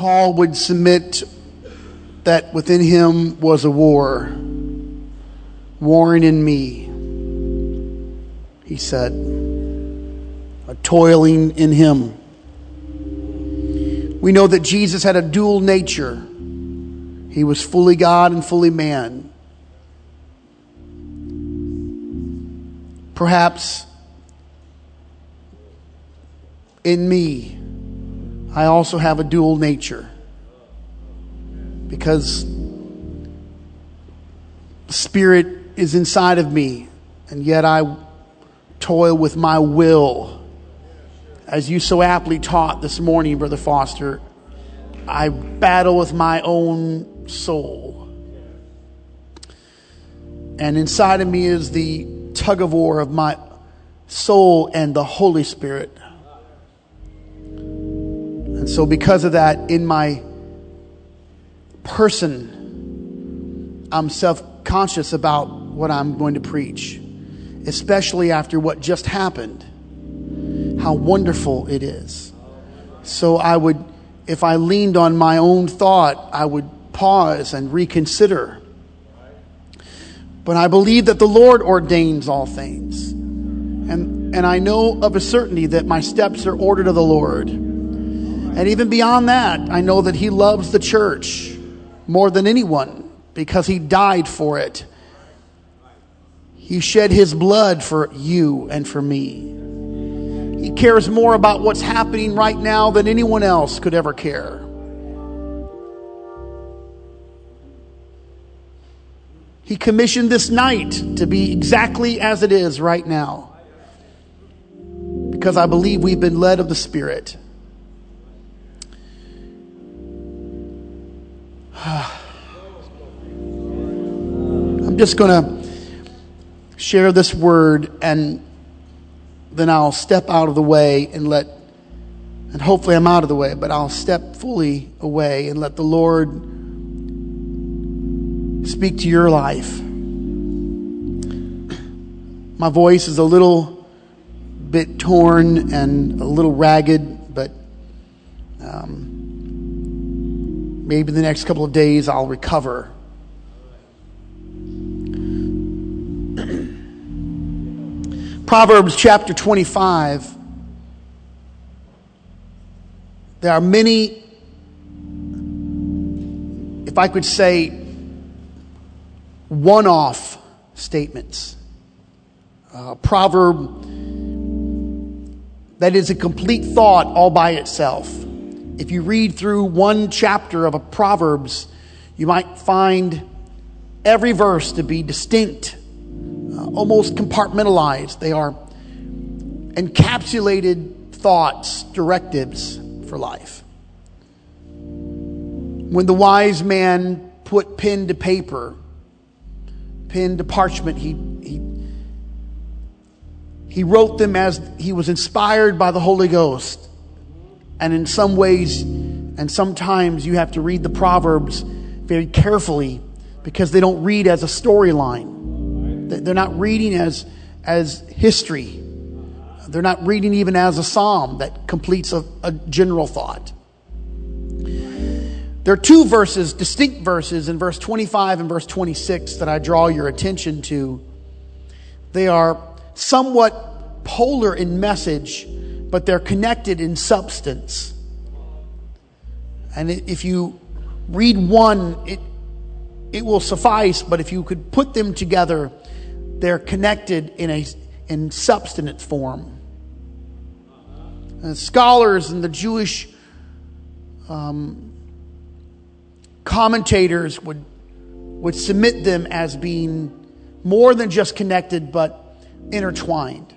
Paul would submit that within him was a war, warring in me, he said, a toiling in him. We know that Jesus had a dual nature. He was fully God and fully man. Perhaps in me, I also have a dual nature because Spirit is inside of me, and yet I toil with my will. As you so aptly taught this morning, Brother Foster, I battle with my own soul. And inside of me is the tug of war of my soul and the Holy Spirit. And so, because of that, in my person, I'm self conscious about what I'm going to preach, especially after what just happened. How wonderful it is. So, I would, if I leaned on my own thought, I would pause and reconsider. But I believe that the Lord ordains all things. And, and I know of a certainty that my steps are ordered of the Lord. And even beyond that, I know that He loves the church more than anyone because He died for it. He shed His blood for you and for me. He cares more about what's happening right now than anyone else could ever care. He commissioned this night to be exactly as it is right now. Because I believe we've been led of the Spirit. I'm just going to share this word and then I'll step out of the way and let, and hopefully I'm out of the way, but I'll step fully away and let the Lord speak to your life. My voice is a little bit torn and a little ragged, but um, maybe the next couple of days I'll recover. Proverbs chapter 25. There are many, if I could say, one off statements. A proverb that is a complete thought all by itself. If you read through one chapter of a Proverbs, you might find every verse to be distinct, uh, almost compartmentalized. They are encapsulated thoughts, directives for life. When the wise man put pen to paper, pen to parchment, he, he, he wrote them as he was inspired by the Holy Ghost. And in some ways, and sometimes you have to read the Proverbs very carefully because they don't read as a storyline. They're not reading as, as history. They're not reading even as a psalm that completes a, a general thought. There are two verses, distinct verses, in verse 25 and verse 26 that I draw your attention to. They are somewhat polar in message, but they're connected in substance. And if you read one, it, it will suffice, but if you could put them together, they're connected in a in substance form. And scholars and the Jewish um, commentators would would submit them as being more than just connected, but intertwined.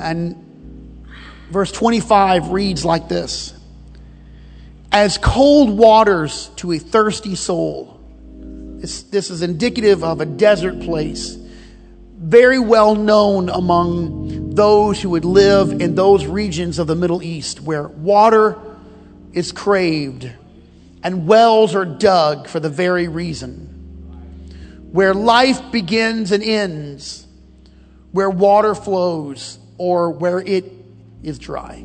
And verse 25 reads like this As cold waters to a thirsty soul. This, this is indicative of a desert place, very well known among those who would live in those regions of the Middle East where water is craved and wells are dug for the very reason. Where life begins and ends, where water flows or where it is dry.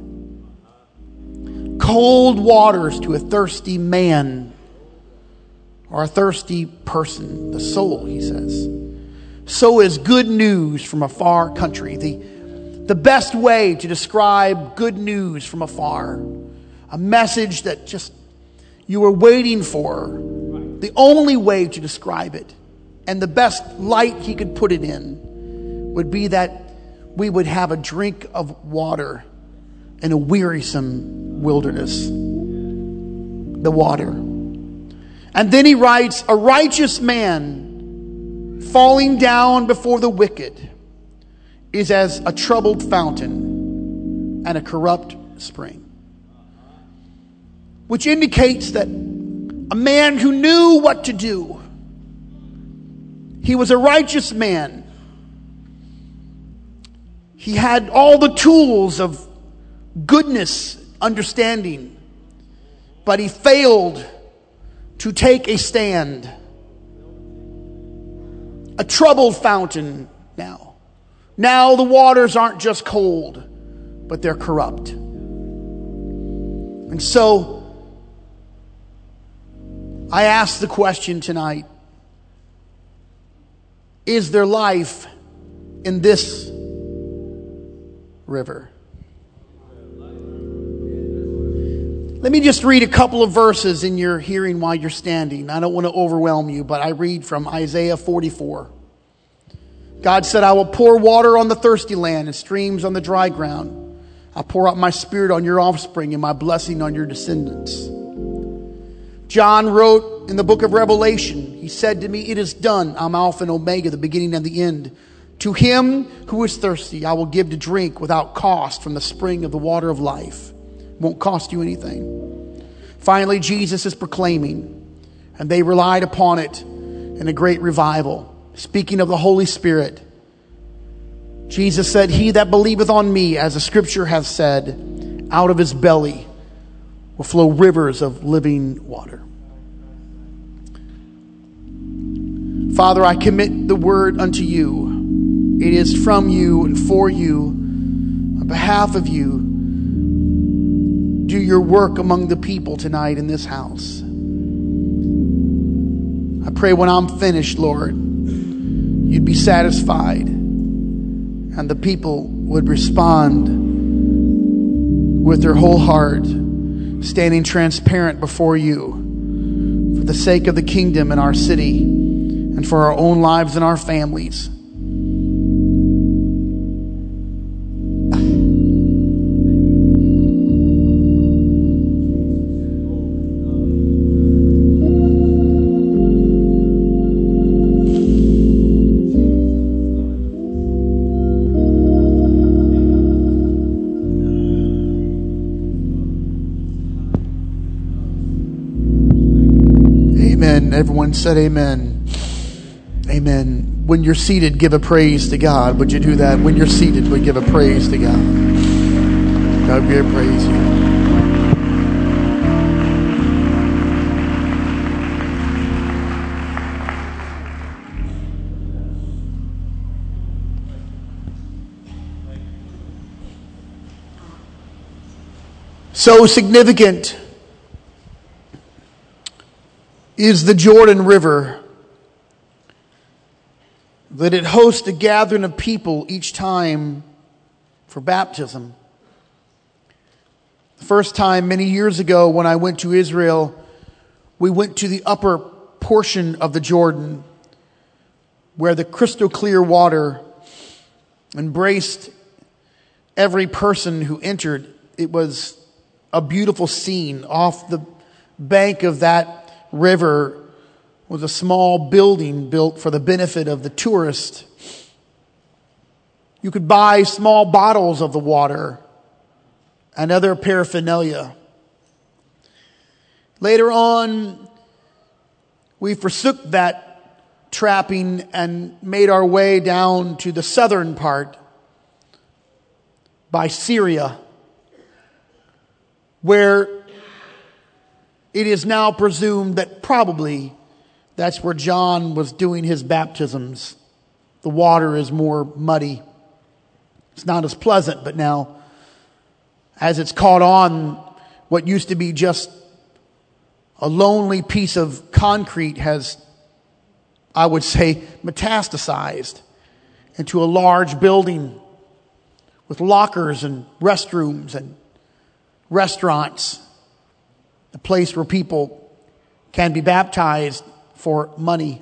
cold waters to a thirsty man or a thirsty person, the soul, he says. So is good news from a far country. The, the best way to describe good news from afar, a message that just you were waiting for, the only way to describe it, and the best light he could put it in would be that we would have a drink of water in a wearisome wilderness. The water. And then he writes, A righteous man falling down before the wicked is as a troubled fountain and a corrupt spring. Which indicates that a man who knew what to do, he was a righteous man. He had all the tools of goodness, understanding, but he failed to take a stand. A troubled fountain now. Now the waters aren't just cold, but they're corrupt. And so, I ask the question tonight Is there life in this river? Let me just read a couple of verses in your hearing while you're standing. I don't want to overwhelm you, but I read from Isaiah 44. God said, I will pour water on the thirsty land and streams on the dry ground. I'll pour out my spirit on your offspring and my blessing on your descendants. John wrote in the book of Revelation, he said to me, It is done. I'm Alpha and Omega, the beginning and the end. To him who is thirsty, I will give to drink without cost from the spring of the water of life. It Won't cost you anything. Finally, Jesus is proclaiming, and they relied upon it in a great revival. Speaking of the Holy Spirit, Jesus said, He that believeth on me, as the scripture hath said, out of his belly will flow rivers of living water. Father, I commit the word unto you. It is from you and for you, on behalf of you do your work among the people tonight in this house. I pray when I'm finished, Lord, you'd be satisfied and the people would respond with their whole heart, standing transparent before you for the sake of the kingdom in our city and for our own lives and our families. Everyone said amen. Amen. When you're seated, give a praise to God. Would you do that? When you're seated, we give a praise to God. God, we praise you. So significant is the Jordan River, that it hosts a gathering of people each time for baptism. The first time, many years ago, when I went to Israel, we went to the upper portion of the Jordan where the crystal clear water embraced every person who entered. It was a beautiful scene off the bank of that river was a small building built for the benefit of the tourist. You could buy small bottles of the water and other paraphernalia. Later on, we forsook that trapping and made our way down to the southern part by Syria, where it is now presumed that probably that's where John was doing his baptisms. The water is more muddy. It's not as pleasant, but now, as it's caught on what used to be just a lonely piece of concrete has, I would say, metastasized into a large building with lockers and restrooms and restaurants, a place where people can be baptized for money.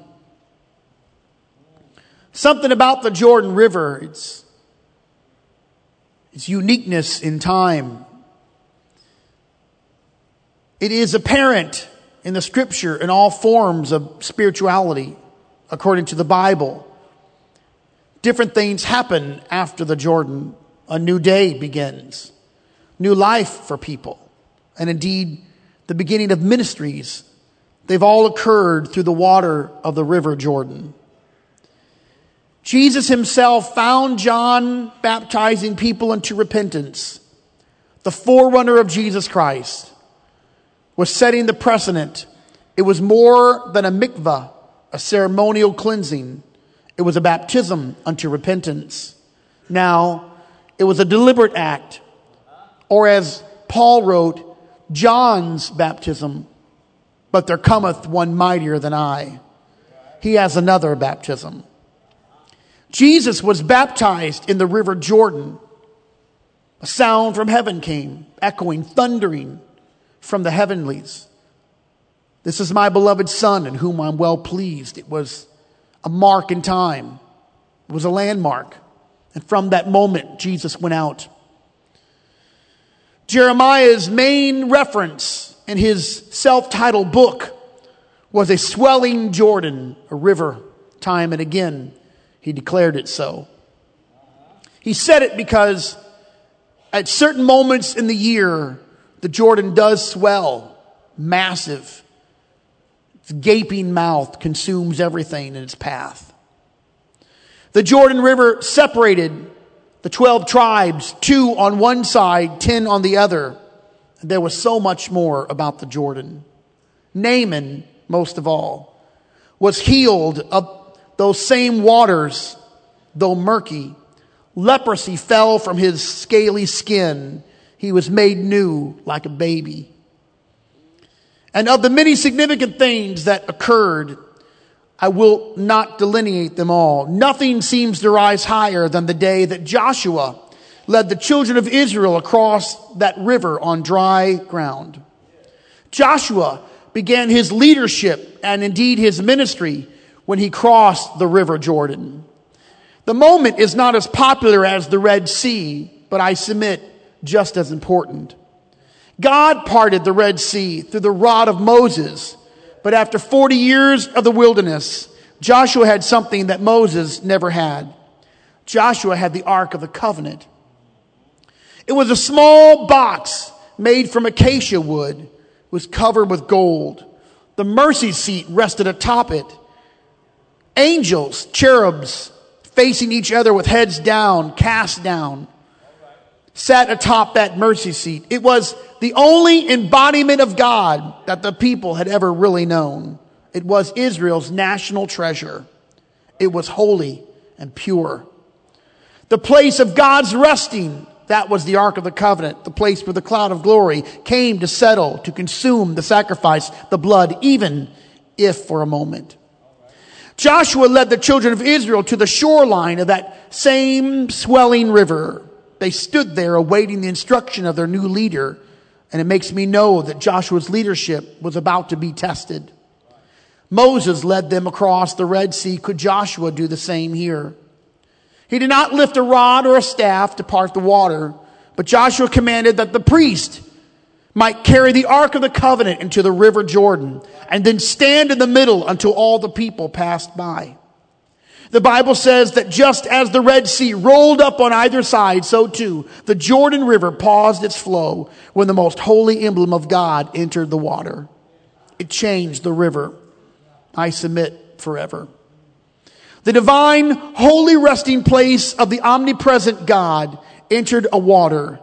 Something about the Jordan River, its, its uniqueness in time. It is apparent in the scripture in all forms of spirituality, according to the Bible. Different things happen after the Jordan. A new day begins, new life for people, and indeed the beginning of ministries. They've all occurred through the water of the river Jordan. Jesus himself found John baptizing people into repentance. The forerunner of Jesus Christ was setting the precedent. It was more than a mikvah, a ceremonial cleansing. It was a baptism unto repentance. Now, it was a deliberate act, or as Paul wrote, John's baptism, but there cometh one mightier than I. He has another baptism. Jesus was baptized in the river Jordan. A sound from heaven came, echoing, thundering from the heavenlies. This is my beloved Son in whom I'm well pleased. It was a mark in time, it was a landmark. And from that moment, Jesus went out. Jeremiah's main reference in his self titled book was a swelling Jordan, a river, time and again. He declared it so. He said it because at certain moments in the year, the Jordan does swell, massive. Its gaping mouth consumes everything in its path. The Jordan River separated the 12 tribes, two on one side, 10 on the other. There was so much more about the Jordan. Naaman, most of all, was healed of those same waters, though murky, leprosy fell from his scaly skin. He was made new like a baby. And of the many significant things that occurred, I will not delineate them all. Nothing seems to rise higher than the day that Joshua led the children of Israel across that river on dry ground. Joshua began his leadership and indeed his ministry when he crossed the river Jordan. The moment is not as popular as the Red Sea, but I submit just as important. God parted the Red Sea through the rod of Moses, but after 40 years of the wilderness, Joshua had something that Moses never had. Joshua had the Ark of the Covenant. It was a small box made from acacia wood, was covered with gold. The mercy seat rested atop it angels, cherubs, facing each other with heads down, cast down, sat atop that mercy seat. It was the only embodiment of God that the people had ever really known. It was Israel's national treasure. It was holy and pure. The place of God's resting, that was the Ark of the Covenant, the place where the cloud of glory came to settle, to consume the sacrifice, the blood, even if for a moment. Joshua led the children of Israel to the shoreline of that same swelling river. They stood there awaiting the instruction of their new leader, and it makes me know that Joshua's leadership was about to be tested. Moses led them across the Red Sea. Could Joshua do the same here? He did not lift a rod or a staff to part the water, but Joshua commanded that the priest might carry the Ark of the Covenant into the river Jordan and then stand in the middle until all the people passed by. The Bible says that just as the Red Sea rolled up on either side, so too the Jordan River paused its flow when the most holy emblem of God entered the water. It changed the river. I submit forever. The divine, holy resting place of the omnipresent God entered a water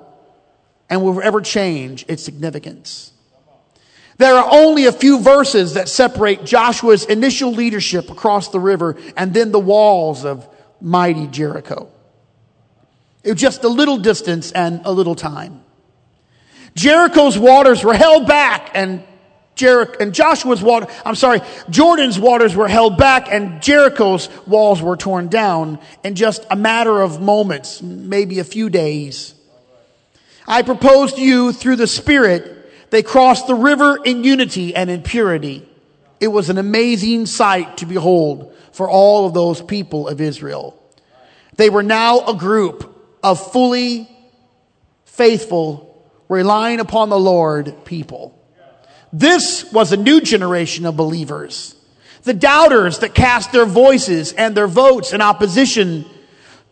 and will ever change its significance. There are only a few verses that separate Joshua's initial leadership across the river and then the walls of mighty Jericho. It was just a little distance and a little time. Jericho's waters were held back and Jericho and Joshua's water, I'm sorry, Jordan's waters were held back and Jericho's walls were torn down in just a matter of moments, maybe a few days. I propose to you through the Spirit, they crossed the river in unity and in purity. It was an amazing sight to behold for all of those people of Israel. They were now a group of fully faithful, relying upon the Lord people. This was a new generation of believers. The doubters that cast their voices and their votes in opposition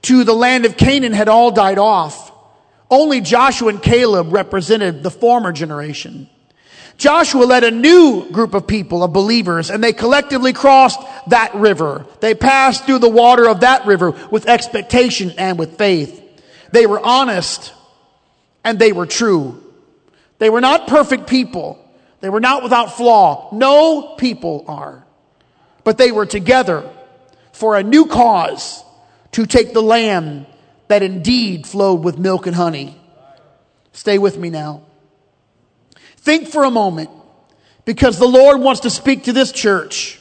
to the land of Canaan had all died off. Only Joshua and Caleb represented the former generation. Joshua led a new group of people, of believers, and they collectively crossed that river. They passed through the water of that river with expectation and with faith. They were honest and they were true. They were not perfect people. They were not without flaw. No people are. But they were together for a new cause to take the land that indeed flowed with milk and honey. Stay with me now. Think for a moment because the Lord wants to speak to this church.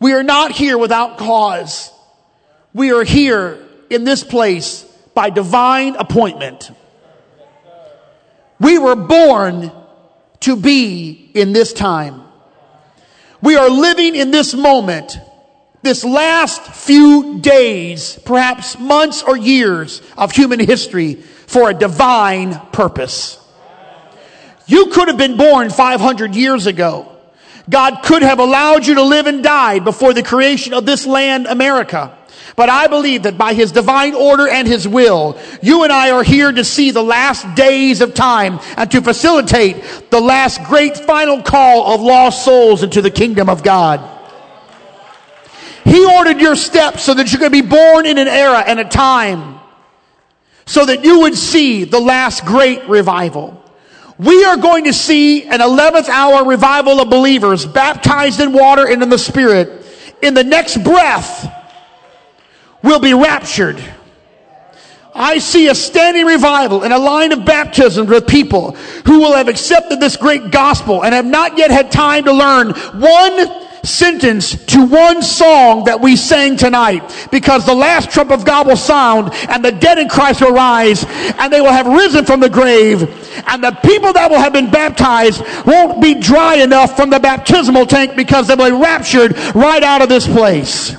We are not here without cause. We are here in this place by divine appointment. We were born to be in this time. We are living in this moment, this last few days, perhaps months or years of human history for a divine purpose. You could have been born 500 years ago. God could have allowed you to live and die before the creation of this land, America. But I believe that by His divine order and His will, you and I are here to see the last days of time and to facilitate the last great final call of lost souls into the kingdom of God. He ordered your steps so that you could be born in an era and a time so that you would see the last great revival. We are going to see an 11th hour revival of believers baptized in water and in the Spirit. In the next breath, will be raptured. I see a standing revival and a line of baptisms with people who will have accepted this great gospel and have not yet had time to learn one sentence to one song that we sang tonight. Because the last trump of God will sound and the dead in Christ will rise and they will have risen from the grave and the people that will have been baptized won't be dry enough from the baptismal tank because they will be raptured right out of this place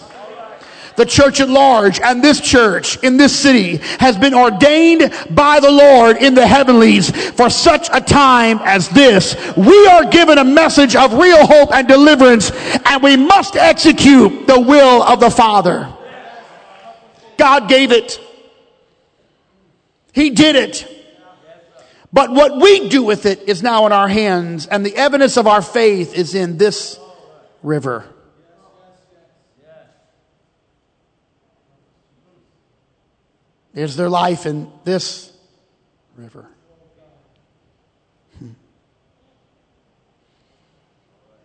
the church at large and this church in this city has been ordained by the Lord in the heavenlies for such a time as this. We are given a message of real hope and deliverance and we must execute the will of the Father. God gave it. He did it. But what we do with it is now in our hands and the evidence of our faith is in this river. Is there life in this river? Hmm.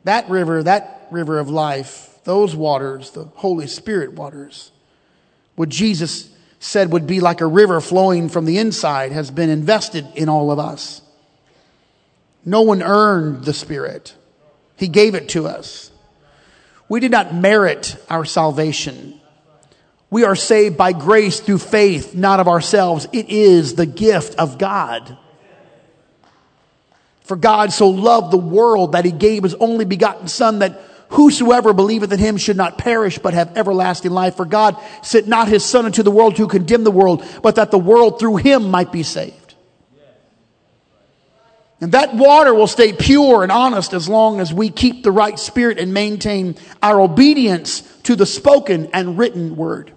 That river, that river of life, those waters, the Holy Spirit waters, what Jesus said would be like a river flowing from the inside, has been invested in all of us. No one earned the Spirit, He gave it to us. We did not merit our salvation. We are saved by grace through faith, not of ourselves. It is the gift of God. For God so loved the world that he gave his only begotten son that whosoever believeth in him should not perish but have everlasting life. For God sent not his son into the world to condemn the world, but that the world through him might be saved. And that water will stay pure and honest as long as we keep the right spirit and maintain our obedience to the spoken and written word.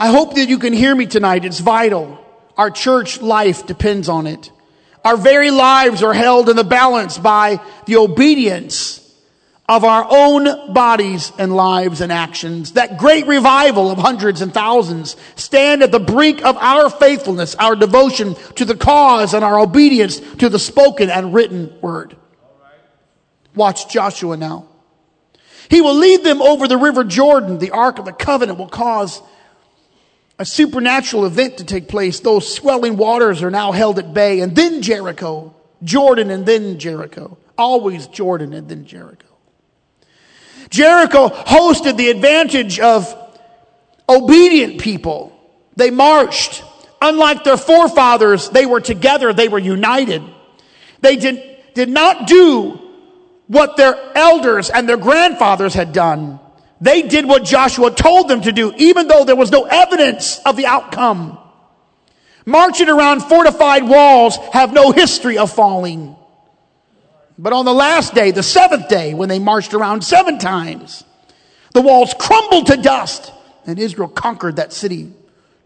I hope that you can hear me tonight. It's vital. Our church life depends on it. Our very lives are held in the balance by the obedience of our own bodies and lives and actions. That great revival of hundreds and thousands stand at the brink of our faithfulness, our devotion to the cause and our obedience to the spoken and written word. Watch Joshua now. He will lead them over the river Jordan. The ark of the covenant will cause a supernatural event to take place. Those swelling waters are now held at bay. And then Jericho, Jordan, and then Jericho. Always Jordan and then Jericho. Jericho hosted the advantage of obedient people. They marched. Unlike their forefathers, they were together, they were united. They did, did not do what their elders and their grandfathers had done. They did what Joshua told them to do, even though there was no evidence of the outcome. Marching around fortified walls have no history of falling. But on the last day, the seventh day, when they marched around seven times, the walls crumbled to dust and Israel conquered that city.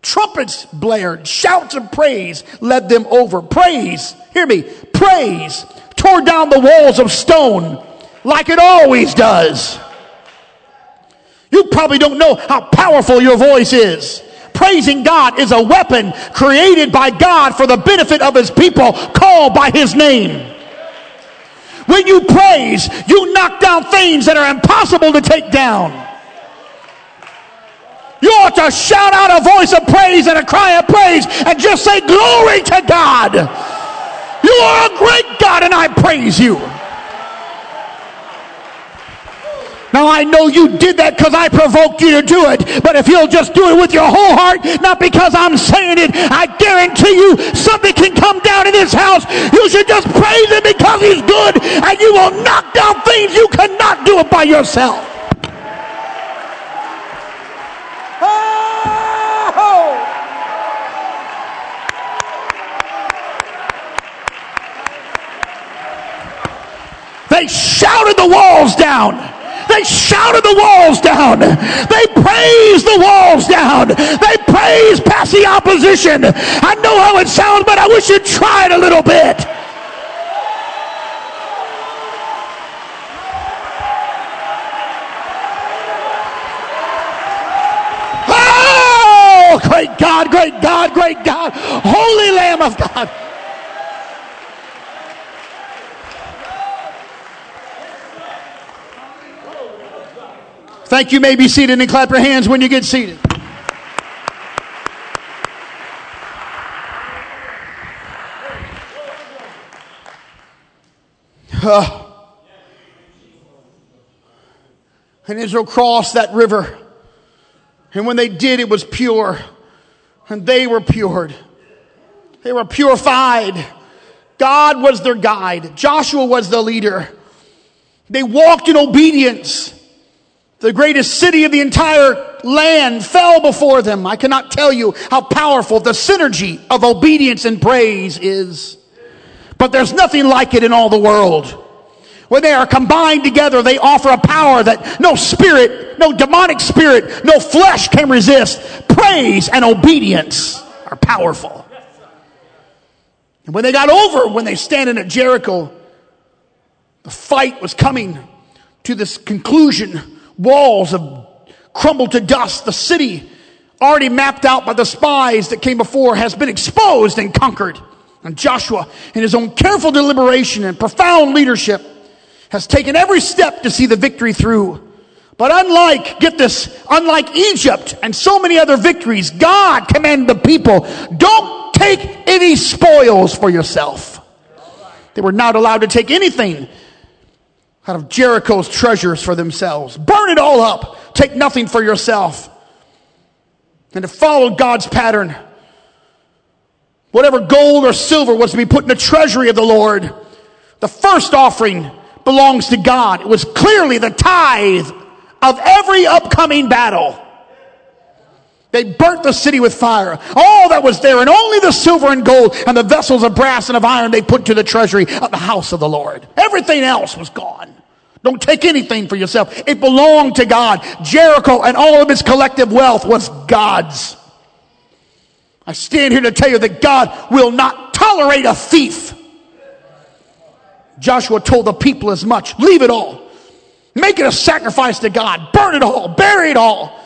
Trumpets blared, shouts of praise led them over. Praise, hear me, praise tore down the walls of stone like it always does. You probably don't know how powerful your voice is. Praising God is a weapon created by God for the benefit of his people called by his name. When you praise, you knock down things that are impossible to take down. You ought to shout out a voice of praise and a cry of praise and just say, Glory to God. You are a great God, and I praise you. Now I know you did that because I provoked you to do it. But if you'll just do it with your whole heart, not because I'm saying it, I guarantee you something can come down in this house. You should just praise him because he's good and you will knock down things you cannot do it by yourself. They shouted the walls down. They shouted the walls down. They praised the walls down. They praised past the opposition. I know how it sounds, but I wish you'd try it a little bit. Oh, great God, great God, great God, Holy Lamb of God. Thank you. may be seated and clap your hands when you get seated. Uh, and Israel crossed that river. And when they did, it was pure. And they were pured. They were purified. God was their guide. Joshua was the leader. They walked in obedience. The greatest city of the entire land fell before them. I cannot tell you how powerful the synergy of obedience and praise is. But there's nothing like it in all the world. When they are combined together, they offer a power that no spirit, no demonic spirit, no flesh can resist. Praise and obedience are powerful. And when they got over, when they standing at Jericho, the fight was coming to this conclusion walls have crumbled to dust. The city, already mapped out by the spies that came before, has been exposed and conquered. And Joshua, in his own careful deliberation and profound leadership, has taken every step to see the victory through. But unlike, get this, unlike Egypt and so many other victories, God commanded the people, don't take any spoils for yourself. They were not allowed to take anything out of Jericho's treasures for themselves. Burn it all up. Take nothing for yourself. And to follow God's pattern, whatever gold or silver was to be put in the treasury of the Lord, the first offering belongs to God. It was clearly the tithe of every upcoming battle. They burnt the city with fire. All that was there, and only the silver and gold and the vessels of brass and of iron they put to the treasury of the house of the Lord. Everything else was gone. Don't take anything for yourself. It belonged to God. Jericho and all of its collective wealth was God's. I stand here to tell you that God will not tolerate a thief. Joshua told the people as much. Leave it all. Make it a sacrifice to God. Burn it all. Bury it all.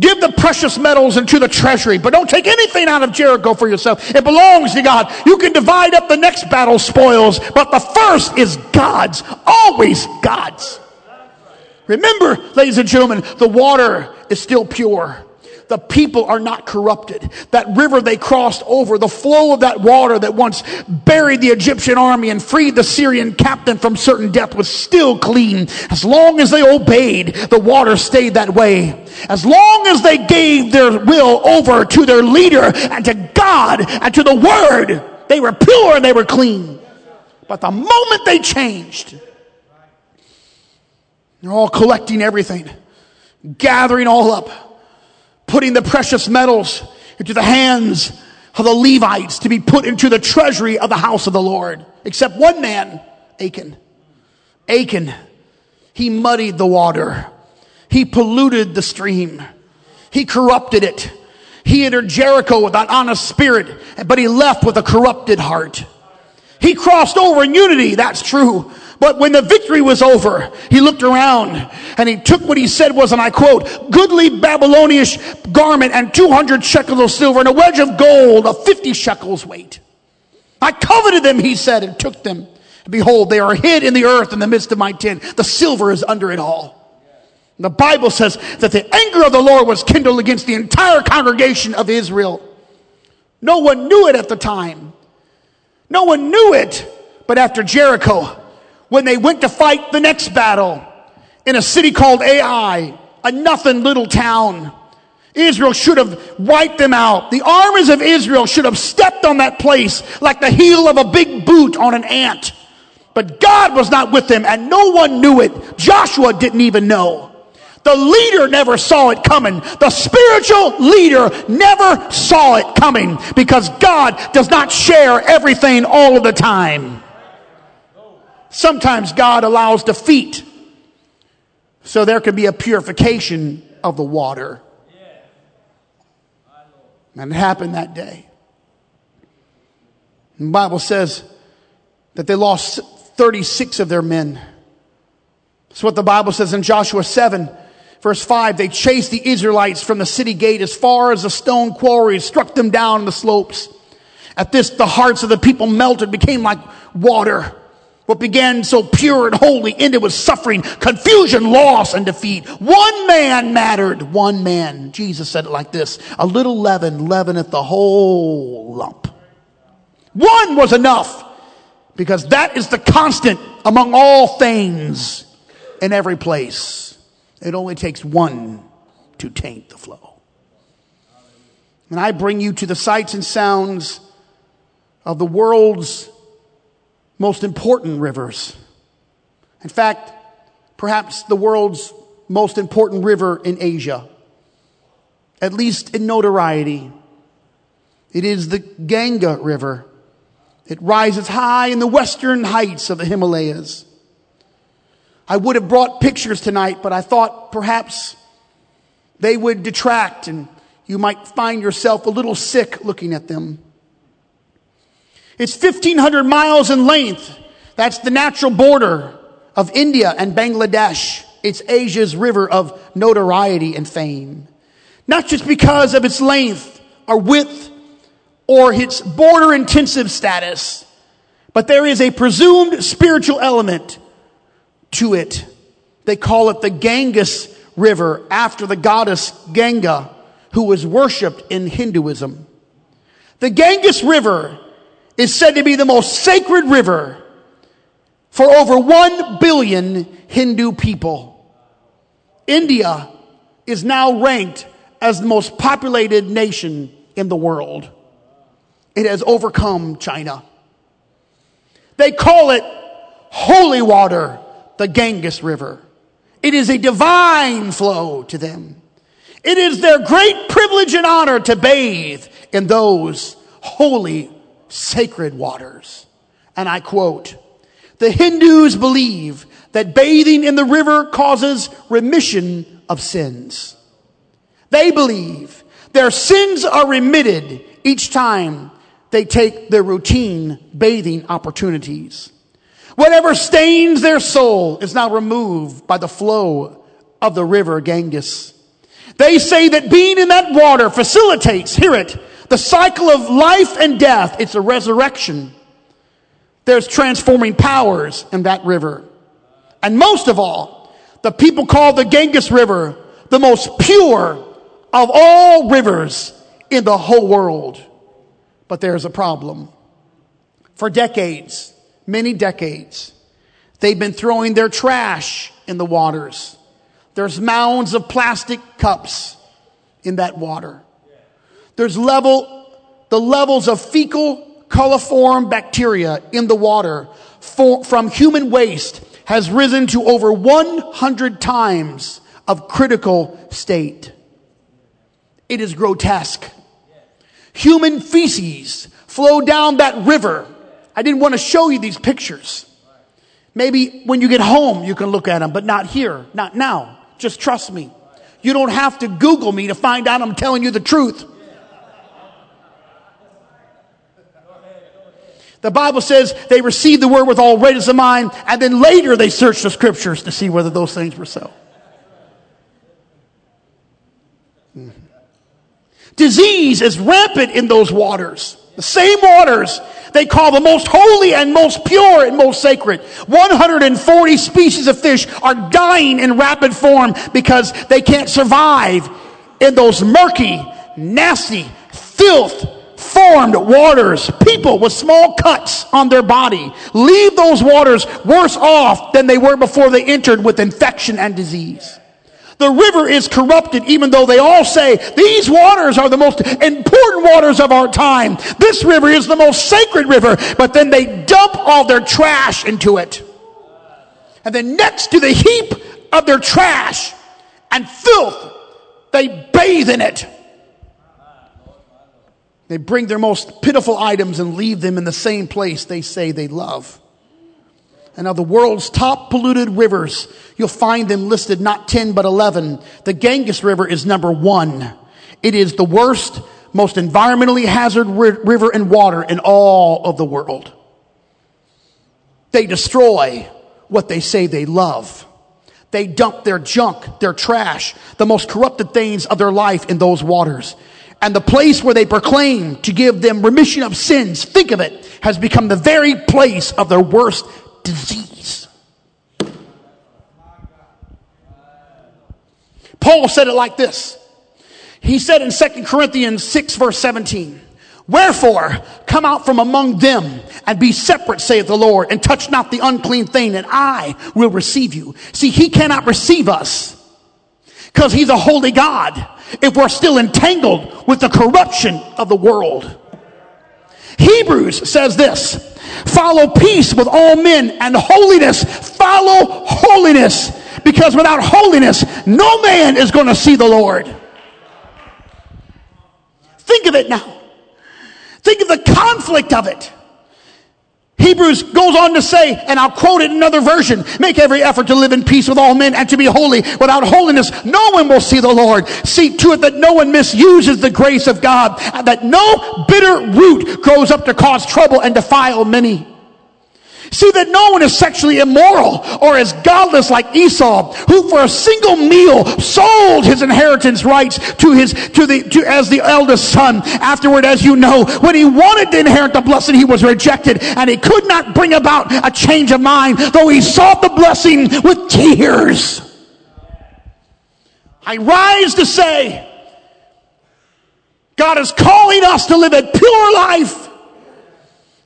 Give the precious metals into the treasury, but don't take anything out of Jericho for yourself. It belongs to God. You can divide up the next battle spoils, but the first is God's. Always God's. Remember, ladies and gentlemen, the water is still pure. The people are not corrupted. That river they crossed over, the flow of that water that once buried the Egyptian army and freed the Syrian captain from certain death was still clean. As long as they obeyed, the water stayed that way. As long as they gave their will over to their leader and to God and to the word, they were pure and they were clean. But the moment they changed, they're all collecting everything, gathering all up, putting the precious metals into the hands of the Levites to be put into the treasury of the house of the Lord. Except one man, Achan. Achan, he muddied the water. He polluted the stream. He corrupted it. He entered Jericho with an honest spirit, but he left with a corrupted heart. He crossed over in unity, that's true. But when the victory was over, he looked around and he took what he said was, and I quote, goodly Babylonish garment and 200 shekels of silver and a wedge of gold of 50 shekels weight. I coveted them, he said, and took them. Behold, they are hid in the earth in the midst of my tent. The silver is under it all. The Bible says that the anger of the Lord was kindled against the entire congregation of Israel. No one knew it at the time. No one knew it, but after Jericho, when they went to fight the next battle in a city called Ai, a nothing little town. Israel should have wiped them out. The armies of Israel should have stepped on that place like the heel of a big boot on an ant. But God was not with them and no one knew it. Joshua didn't even know. The leader never saw it coming. The spiritual leader never saw it coming because God does not share everything all of the time. Sometimes God allows defeat so there can be a purification of the water. And it happened that day. the Bible says that they lost 36 of their men. That's what the Bible says in Joshua 7, verse 5. They chased the Israelites from the city gate as far as the stone quarries, struck them down the slopes. At this, the hearts of the people melted, became like water. What began so pure and holy ended with suffering, confusion, loss, and defeat. One man mattered. One man. Jesus said it like this. A little leaven leaveneth the whole lump. One was enough because that is the constant among all things in every place. It only takes one to taint the flow. And I bring you to the sights and sounds of the world's most important rivers. In fact, perhaps the world's most important river in Asia, at least in notoriety. It is the Ganga River. It rises high in the western heights of the Himalayas. I would have brought pictures tonight, but I thought perhaps they would detract and you might find yourself a little sick looking at them. It's 1500 miles in length. That's the natural border of India and Bangladesh. It's Asia's river of notoriety and fame. Not just because of its length or width or its border intensive status, but there is a presumed spiritual element to it. They call it the Ganges River after the goddess Ganga, who was worshipped in Hinduism. The Ganges River is said to be the most sacred river for over 1 billion Hindu people. India is now ranked as the most populated nation in the world. It has overcome China. They call it holy water, the Ganges River. It is a divine flow to them. It is their great privilege and honor to bathe in those holy sacred waters. And I quote, the Hindus believe that bathing in the river causes remission of sins. They believe their sins are remitted each time they take their routine bathing opportunities. Whatever stains their soul is now removed by the flow of the river Ganges. They say that being in that water facilitates, hear it, the cycle of life and death, it's a resurrection. There's transforming powers in that river. And most of all, the people call the Ganges River the most pure, of all rivers in the whole world. But there's a problem. For decades, many decades, they've been throwing their trash in the waters. There's mounds of plastic cups in that water. There's level, the levels of fecal coliform bacteria in the water for, from human waste has risen to over 100 times of critical state. It is grotesque. Human feces flow down that river. I didn't want to show you these pictures. Maybe when you get home, you can look at them, but not here, not now. Just trust me. You don't have to Google me to find out I'm telling you the truth. The Bible says they received the word with all readiness of mind, and then later they searched the scriptures to see whether those things were so. Mm-hmm. Disease is rampant in those waters. The same waters they call the most holy and most pure and most sacred. 140 species of fish are dying in rapid form because they can't survive in those murky, nasty, filth formed waters. People with small cuts on their body leave those waters worse off than they were before they entered with infection and disease. The river is corrupted even though they all say these waters are the most important waters of our time. This river is the most sacred river, but then they dump all their trash into it. And then next to the heap of their trash and filth, they bathe in it. They bring their most pitiful items and leave them in the same place they say they love. And of the world's top polluted rivers, you'll find them listed not 10 but 11. The Ganges River is number one. It is the worst, most environmentally hazard river and water in all of the world. They destroy what they say they love. They dump their junk, their trash, the most corrupted things of their life in those waters and the place where they proclaim to give them remission of sins, think of it, has become the very place of their worst disease. Paul said it like this. He said in 2 Corinthians 6 verse 17, Wherefore, come out from among them and be separate, saith the Lord, and touch not the unclean thing, and I will receive you. See, he cannot receive us because he's a holy God if we're still entangled with the corruption of the world. Hebrews says this, follow peace with all men and holiness. Follow holiness because without holiness, no man is going to see the Lord. Think of it now. Think of the conflict of it. Hebrews goes on to say, and I'll quote it in another version, make every effort to live in peace with all men and to be holy. Without holiness, no one will see the Lord. See to it that no one misuses the grace of God that no bitter root grows up to cause trouble and defile many. See that no one is sexually immoral or is godless like Esau, who for a single meal sold his inheritance rights to his, to the, to, as the eldest son. Afterward, as you know, when he wanted to inherit the blessing, he was rejected and he could not bring about a change of mind, though he sought the blessing with tears. I rise to say, God is calling us to live a pure life.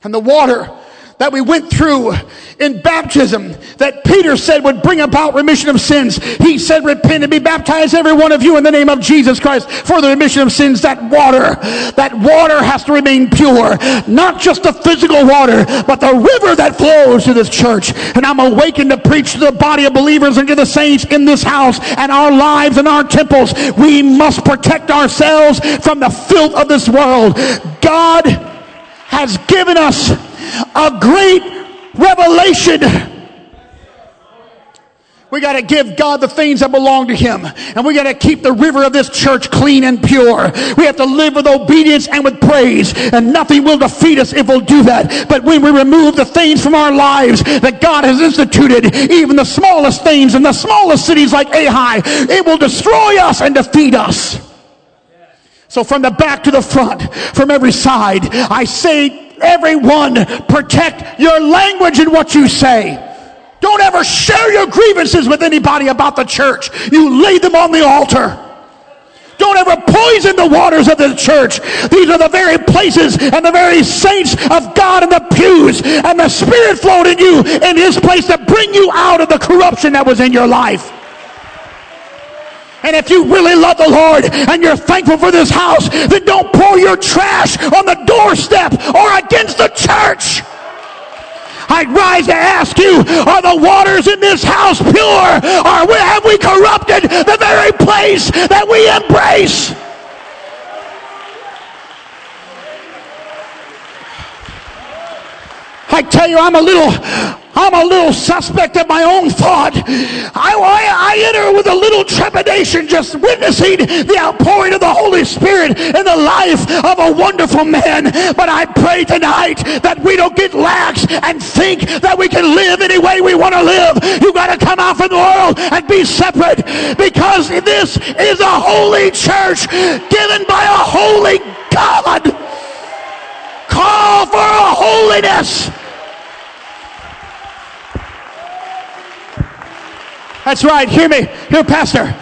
And the water that we went through in baptism that Peter said would bring about remission of sins. He said, repent and be baptized every one of you in the name of Jesus Christ for the remission of sins. That water, that water has to remain pure. Not just the physical water, but the river that flows to this church. And I'm awakened to preach to the body of believers and to the saints in this house and our lives and our temples. We must protect ourselves from the filth of this world. God has given us a great revelation. We got to give God the things that belong to Him. And we got to keep the river of this church clean and pure. We have to live with obedience and with praise. And nothing will defeat us if we'll do that. But when we remove the things from our lives that God has instituted, even the smallest things in the smallest cities like Ai, it will destroy us and defeat us. So from the back to the front, from every side, I say Everyone, protect your language and what you say. Don't ever share your grievances with anybody about the church. You lay them on the altar. Don't ever poison the waters of the church. These are the very places and the very saints of God in the pews. And the Spirit flowed in you in His place to bring you out of the corruption that was in your life. And if you really love the Lord and you're thankful for this house, then don't pour your trash on the doorstep or against the church. I'd rise to ask you, are the waters in this house pure? Or have we corrupted the very place that we embrace? I tell you, I'm a little, I'm a little suspect of my own thought. I, I, I, enter with a little trepidation just witnessing the outpouring of the Holy Spirit in the life of a wonderful man. But I pray tonight that we don't get lax and think that we can live any way we want to live. You got to come out from the world and be separate because this is a holy church given by a holy God. Call for a holiness. That's right. Hear me. Hear, Pastor.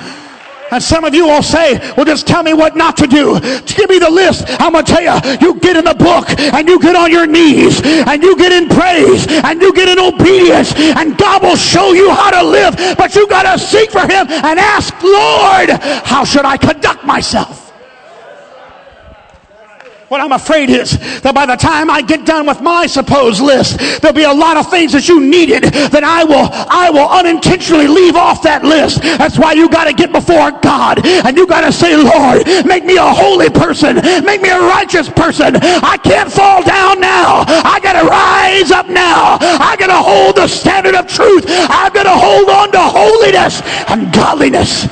And some of you will say, well, just tell me what not to do. Give me the list. I'm going to tell you, you get in the book and you get on your knees and you get in praise and you get in obedience and God will show you how to live. But you got to seek for him and ask, Lord, how should I conduct myself? What I'm afraid is that by the time I get done with my supposed list, there'll be a lot of things that you needed that I will, I will unintentionally leave off that list. That's why you got to get before God and you got to say, Lord, make me a holy person. Make me a righteous person. I can't fall down now. I got to rise up now. I got to hold the standard of truth. I've got to hold on to holiness and godliness.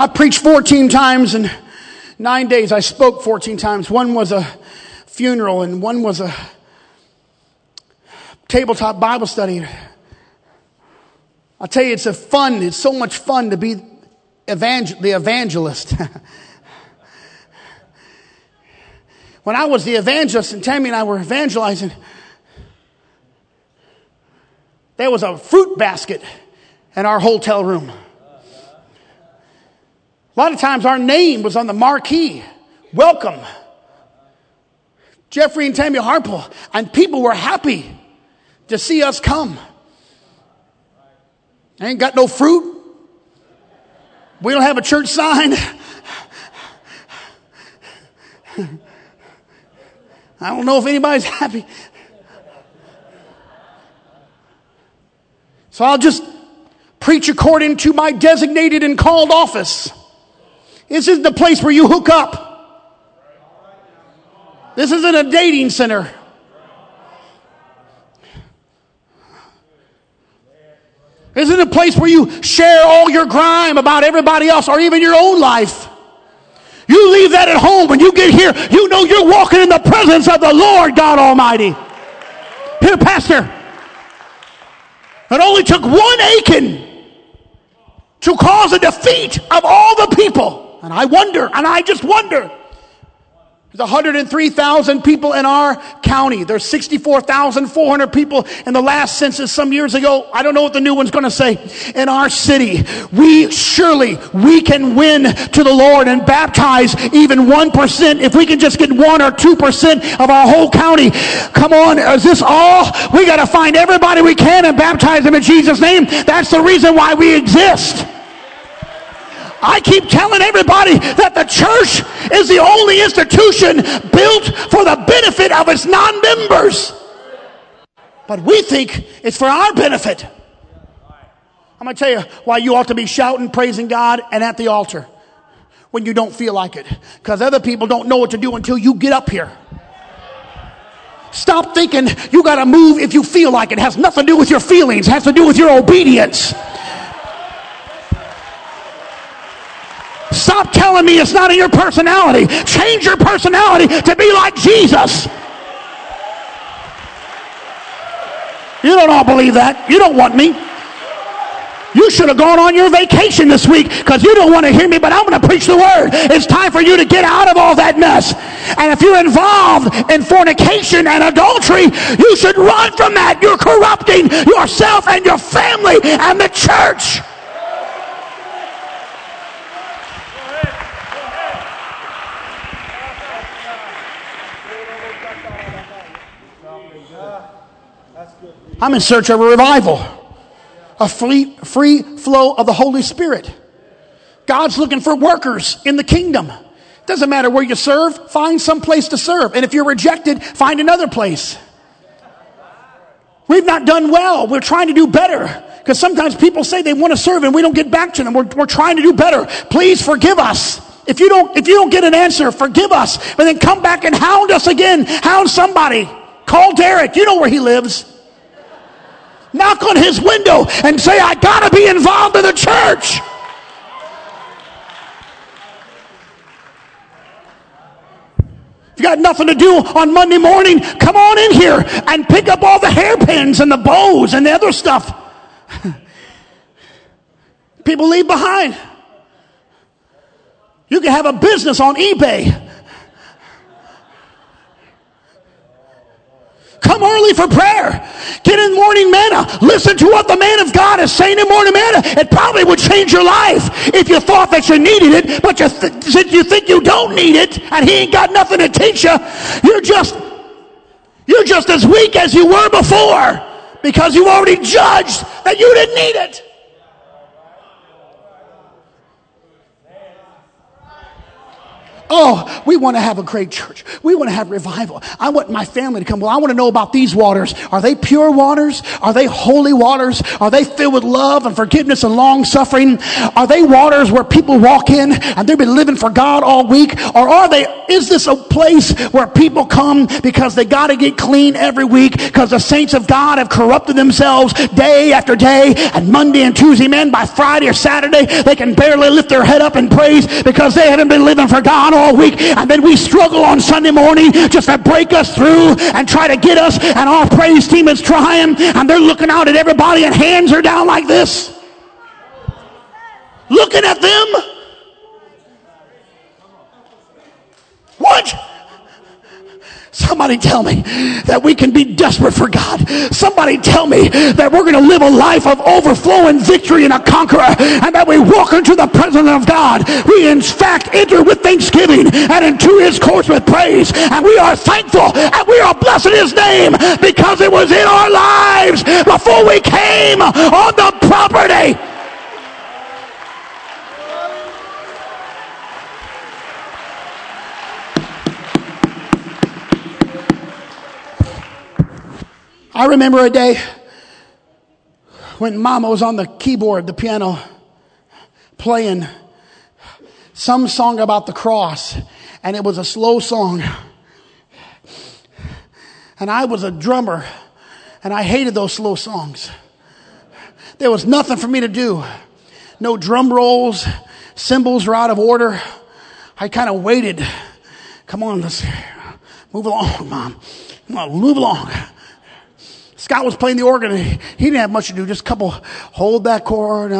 I preached 14 times in nine days. I spoke 14 times. One was a funeral and one was a tabletop Bible study. I'll tell you, it's a fun, it's so much fun to be evangel- the evangelist. when I was the evangelist and Tammy and I were evangelizing, there was a fruit basket in our hotel room. A lot of times our name was on the marquee. Welcome. Jeffrey and Tammy Harple. And people were happy to see us come. I ain't got no fruit. We don't have a church sign. I don't know if anybody's happy. So I'll just preach according to my designated and called office. This isn't the place where you hook up. This isn't a dating center. This isn't a place where you share all your grime about everybody else or even your own life. You leave that at home. When you get here, you know you're walking in the presence of the Lord God Almighty. Here, Pastor, it only took one Achan to cause a defeat of all the people. And I wonder, and I just wonder. There's 103,000 people in our county. There's 64,400 people in the last census some years ago. I don't know what the new one's going to say. In our city, we surely we can win to the Lord and baptize even 1%. If we can just get 1 or 2% of our whole county. Come on, is this all? We got to find everybody we can and baptize them in Jesus' name. That's the reason why we exist. I keep telling everybody that the church is the only institution built for the benefit of its non members. But we think it's for our benefit. I'm going to tell you why you ought to be shouting, praising God, and at the altar when you don't feel like it. Because other people don't know what to do until you get up here. Stop thinking you got to move if you feel like it. it. has nothing to do with your feelings, it has to do with your obedience. Stop telling me it's not in your personality. Change your personality to be like Jesus. You don't all believe that. You don't want me. You should have gone on your vacation this week because you don't want to hear me, but I'm going to preach the word. It's time for you to get out of all that mess. And if you're involved in fornication and adultery, you should run from that. You're corrupting yourself and your family and the church. I'm in search of a revival, a free, free flow of the Holy Spirit. God's looking for workers in the kingdom. Doesn't matter where you serve, find some place to serve. And if you're rejected, find another place. We've not done well. We're trying to do better. Because sometimes people say they want to serve and we don't get back to them. We're, we're trying to do better. Please forgive us. If you don't, if you don't get an answer, forgive us. But then come back and hound us again. Hound somebody. Call Derek. You know where he lives knock on his window and say, I got to be involved in the church. You got nothing to do on Monday morning, come on in here and pick up all the hairpins and the bows and the other stuff. People leave behind. You can have a business on eBay Come early for prayer. Get in morning manna. Listen to what the man of God is saying in morning manna. It probably would change your life if you thought that you needed it, but you th- you think you don't need it and he ain't got nothing to teach you. You're just, you're just as weak as you were before because you already judged that you didn't need it. Oh, we want to have a great church. We want to have revival. I want my family to come. Well, I want to know about these waters. Are they pure waters? Are they holy waters? Are they filled with love and forgiveness and long suffering? Are they waters where people walk in and they've been living for God all week? Or are they, is this a place where people come because they got to get clean every week because the saints of God have corrupted themselves day after day and Monday and Tuesday, man, by Friday or Saturday, they can barely lift their head up and praise because they haven't been living for God all week. And then we struggle on Sunday morning just to break us through and try to get us. And our praise team is trying and they're looking out at everybody and hands are down like this. Looking at them. What? Somebody tell me that we can be desperate for God. Somebody tell me that we're going to live a life of overflowing victory and a conqueror and that we walk into the presence of God. We in fact enter with thanksgiving and into his courts with praise. And we are thankful and we are blessing his name because it was in our lives before we came on the I remember a day when Mama was on the keyboard, the piano, playing some song about the cross, and it was a slow song. And I was a drummer, and I hated those slow songs. There was nothing for me to do. No drum rolls, cymbals were out of order. I kind of waited. Come on, let's move along, Mom. Come on, move along. Scott was playing the organ. He, didn't have much to do. Just a couple, hold that chord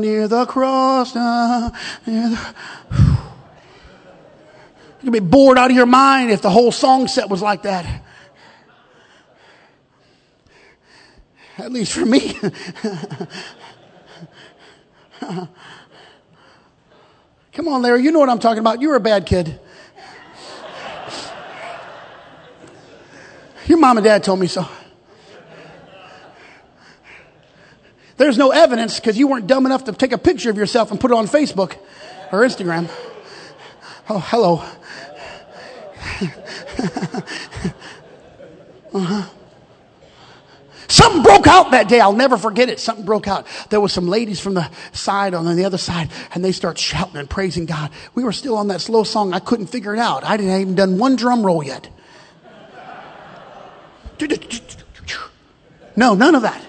near the cross. Uh, near the, you could be bored out of your mind if the whole song set was like that. At least for me. Come on, Larry. You know what I'm talking about. You were a bad kid. Your mom and dad told me so. There's no evidence because you weren't dumb enough to take a picture of yourself and put it on Facebook or Instagram. Oh, hello. uh-huh. Something broke out that day. I'll never forget it. Something broke out. There was some ladies from the side on the other side, and they start shouting and praising God. We were still on that slow song. I couldn't figure it out. I didn't even done one drum roll yet. No, none of that.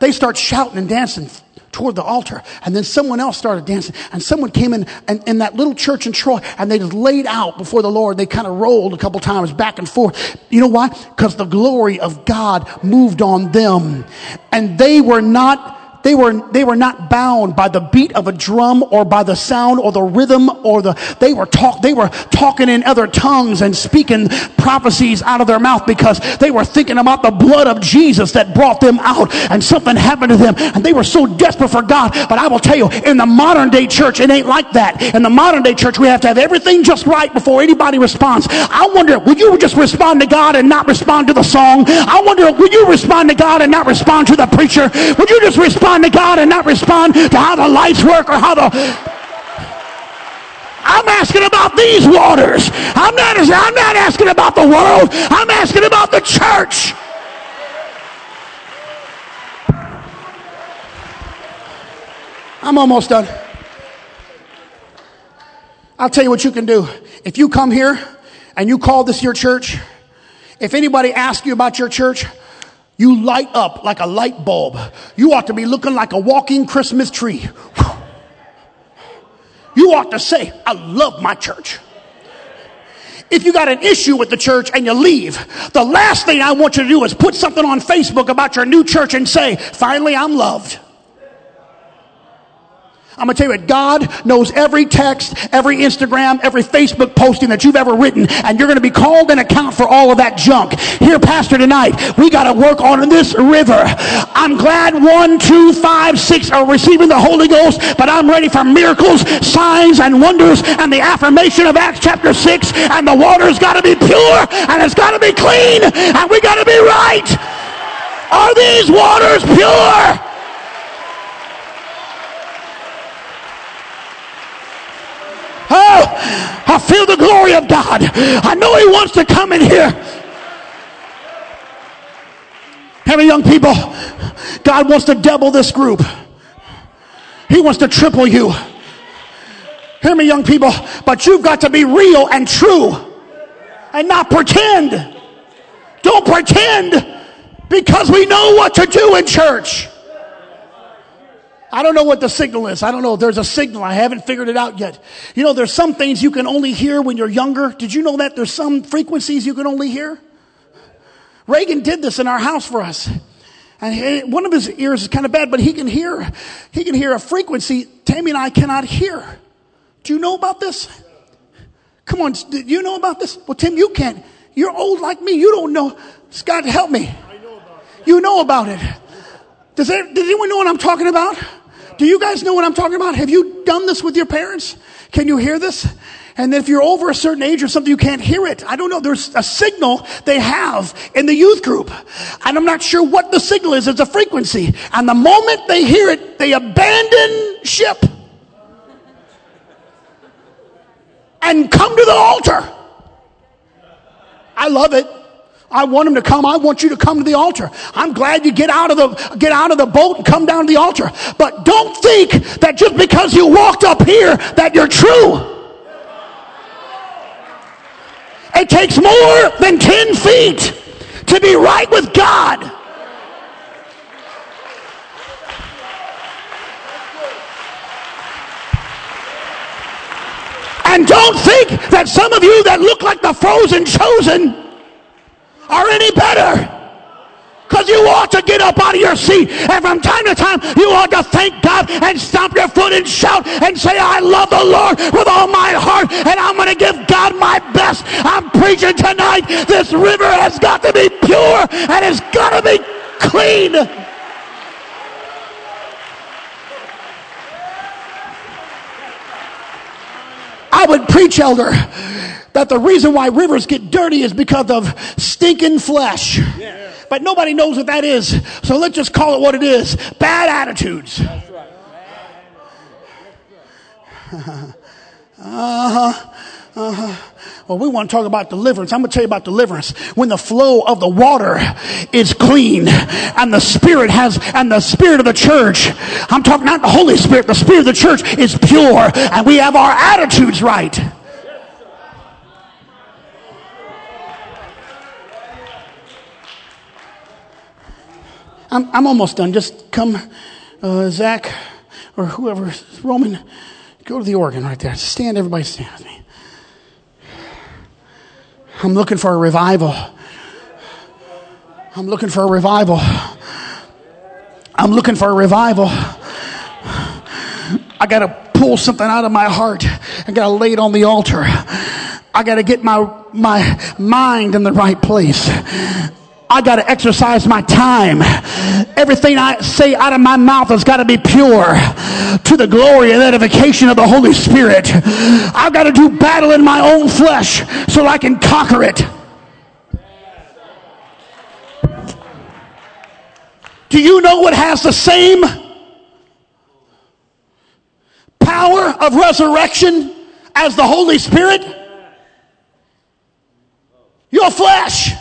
They start shouting and dancing toward the altar. And then someone else started dancing. And someone came in, and, in that little church in Troy, and they just laid out before the Lord. They kind of rolled a couple times back and forth. You know why? Because the glory of God moved on them. And they were not they were, they were not bound by the beat of a drum or by the sound or the rhythm or the, they were talk, they were talking in other tongues and speaking prophecies out of their mouth because they were thinking about the blood of Jesus that brought them out and something happened to them and they were so desperate for God. But I will tell you, in the modern day church, it ain't like that. In the modern day church, we have to have everything just right before anybody responds. I wonder, would you just respond to God and not respond to the song? I wonder, would you respond to God and not respond to the preacher? Would you just respond to God and not respond to how the lights work or how the I'm asking about these waters. I'm not, I'm not asking about the world. I'm asking about the church. I'm almost done. I'll tell you what you can do. If you come here and you call this your church, if anybody asks you about your church, you light up like a light bulb. You ought to be looking like a walking Christmas tree. You ought to say, I love my church. If you got an issue with the church and you leave, the last thing I want you to do is put something on Facebook about your new church and say, finally I'm loved. I'm to tell you what, God knows every text, every Instagram, every Facebook posting that you've ever written, and you're to be called and account for all of that junk. Here, Pastor, tonight, we got to work on this river. I'm glad one, two, five, six are receiving the Holy Ghost, but I'm ready for miracles, signs, and wonders, and the affirmation of Acts chapter 6, and the water's got to be pure, and it's got to be clean, and we got to be right. Are these waters pure? Oh, I feel the glory of God. I know He wants to come in here. How many young people? God wants to double this group. He wants to triple you. Hear me, young people, but you've got to be real and true and not pretend. Don't pretend because we know what to do in church. I don't know what the signal is. I don't know. There's a signal. I haven't figured it out yet. You know, there's some things you can only hear when you're younger. Did you know that? There's some frequencies you can only hear. Reagan did this in our house for us. And one of his ears is kind of bad, but he can hear, he can hear a frequency Tammy and I cannot hear. Do you know about this? Come on, do you know about this? Well, Tim, you can't. You're old like me. You don't know. Scott, help me. You know about it. Does, there, does anyone know what I'm talking about? Do you guys know what I'm talking about? Have you done this with your parents? Can you hear this? And then if you're over a certain age or something, you can't hear it. I don't know. There's a signal they have in the youth group. And I'm not sure what the signal is. It's a frequency. And the moment they hear it, they abandon ship and come to the altar. I love it. I want them to come. I want you to come to the altar. I'm glad you get out of the, get out of the boat and come down to the altar. But don't think that just because you walked up here that you're true. It takes more than 10 feet to be right with God. And don't think that some of you that look like the frozen chosen are any better. Because you ought to get up out of your seat. And from time to time, you ought to thank God and stomp your foot and shout and say, I love the Lord with all my heart and I'm going to give God my best. I'm preaching tonight. This river has got to be pure and it's got to be clean. I would preach, elder, that the reason why rivers get dirty is because of stinking flesh. Yeah. But nobody knows what that is. So let's just call it what it is bad attitudes. uh huh. Uh-huh. Well, we want to talk about deliverance. I'm going to tell you about deliverance. When the flow of the water is clean and the spirit has, and the spirit of the church, I'm talking not the Holy Spirit, the spirit of the church is pure and we have our attitudes right. I'm, I'm almost done. Just come, uh, Zach, or whoever, Roman, go to the organ right there. Stand, everybody stand with me. I'm looking for a revival. I'm looking for a revival. I'm looking for a revival. I got to pull something out of my heart. I got to lay it on the altar. I got to get my, my mind in the right place. I got to exercise my time. Everything I say out of my mouth has got to be pure to the glory and edification of the Holy Spirit. I've got to do battle in my own flesh so I can conquer it. Do you know what has the same power of resurrection as the Holy Spirit? Your flesh.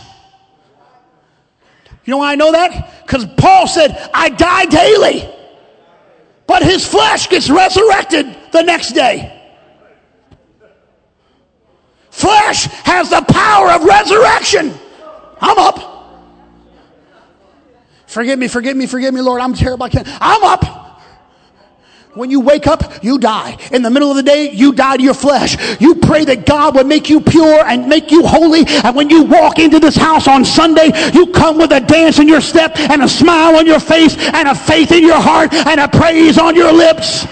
You know why I know that? Because Paul said, I die daily, but his flesh gets resurrected the next day. Flesh has the power of resurrection. I'm up. Forgive me, forgive me, forgive me, Lord. I'm terrible. I can't. I'm up. When you wake up, you die. In the middle of the day, you die to your flesh. You pray that God would make you pure and make you holy. And when you walk into this house on Sunday, you come with a dance in your step and a smile on your face and a faith in your heart and a praise on your lips.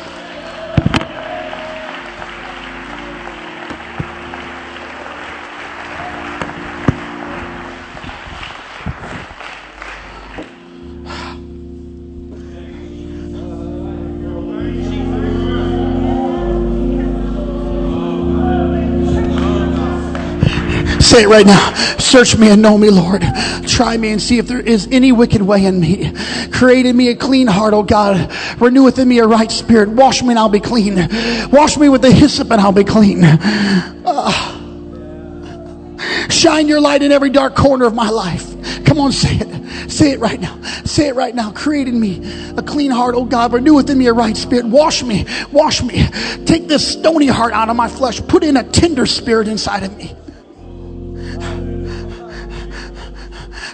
Say it right now. Search me and know me, Lord. Try me and see if there is any wicked way in me. Create in me a clean heart, O God. Renew within me a right spirit. Wash me and I'll be clean. Wash me with the hyssop and I'll be clean. Uh, shine your light in every dark corner of my life. Come on, say it. Say it right now. Say it right now. Create in me a clean heart, oh God. Renew within me a right spirit. Wash me. Wash me. Take this stony heart out of my flesh. Put in a tender spirit inside of me.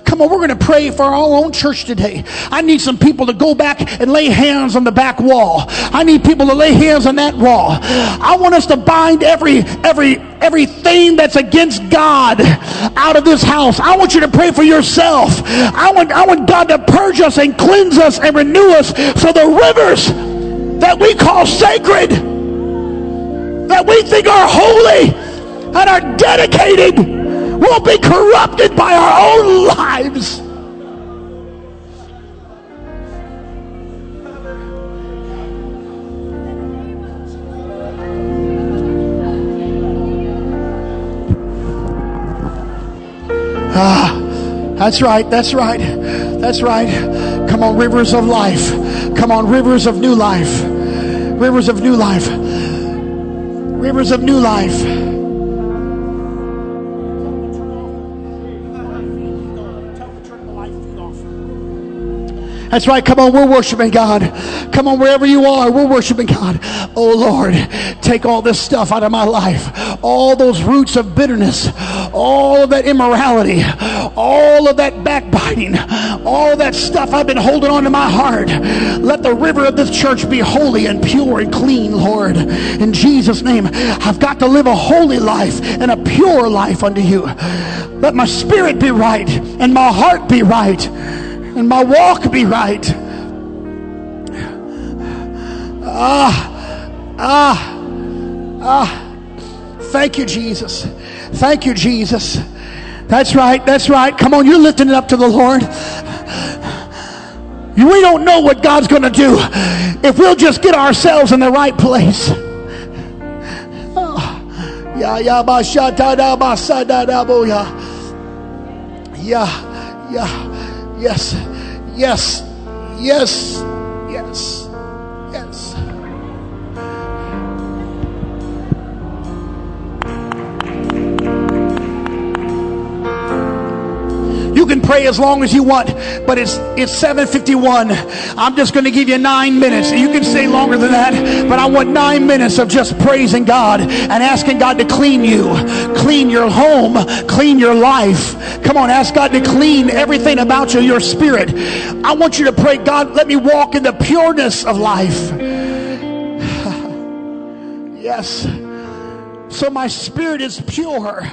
Come on, we're going to pray for our own church today. I need some people to go back and lay hands on the back wall. I need people to lay hands on that wall. I want us to bind every every everything that's against God out of this house. I want you to pray for yourself. I want I want God to purge us and cleanse us and renew us so the rivers that we call sacred that we think are holy and are dedicated will be corrupted by our own lives. Ah, that's right, that's right, that's right. Come on, rivers of life. Come on, rivers of new life. Rivers of new life. Rivers of new life. That's right. Come on, we're worshiping God. Come on, wherever you are, we're worshiping God. Oh Lord, take all this stuff out of my life. All those roots of bitterness, all of that immorality, all of that backbiting, all that stuff I've been holding on to my heart. Let the river of this church be holy and pure and clean, Lord. In Jesus' name, I've got to live a holy life and a pure life unto you. Let my spirit be right and my heart be right and my walk be right. Ah, ah, ah. Thank you, Jesus. Thank you, Jesus. That's right. That's right. Come on, you're lifting it up to the Lord. We don't know what God's going to do if we'll just get ourselves in the right place. Yeah, yeah, yeah, yeah. Yes, yes, yes, yes. Pray as long as you want, but it's it's 7:51. I'm just going to give you 9 minutes. You can stay longer than that, but I want 9 minutes of just praising God and asking God to clean you, clean your home, clean your life. Come on, ask God to clean everything about you, your spirit. I want you to pray, God, let me walk in the pureness of life. yes. So my spirit is pure.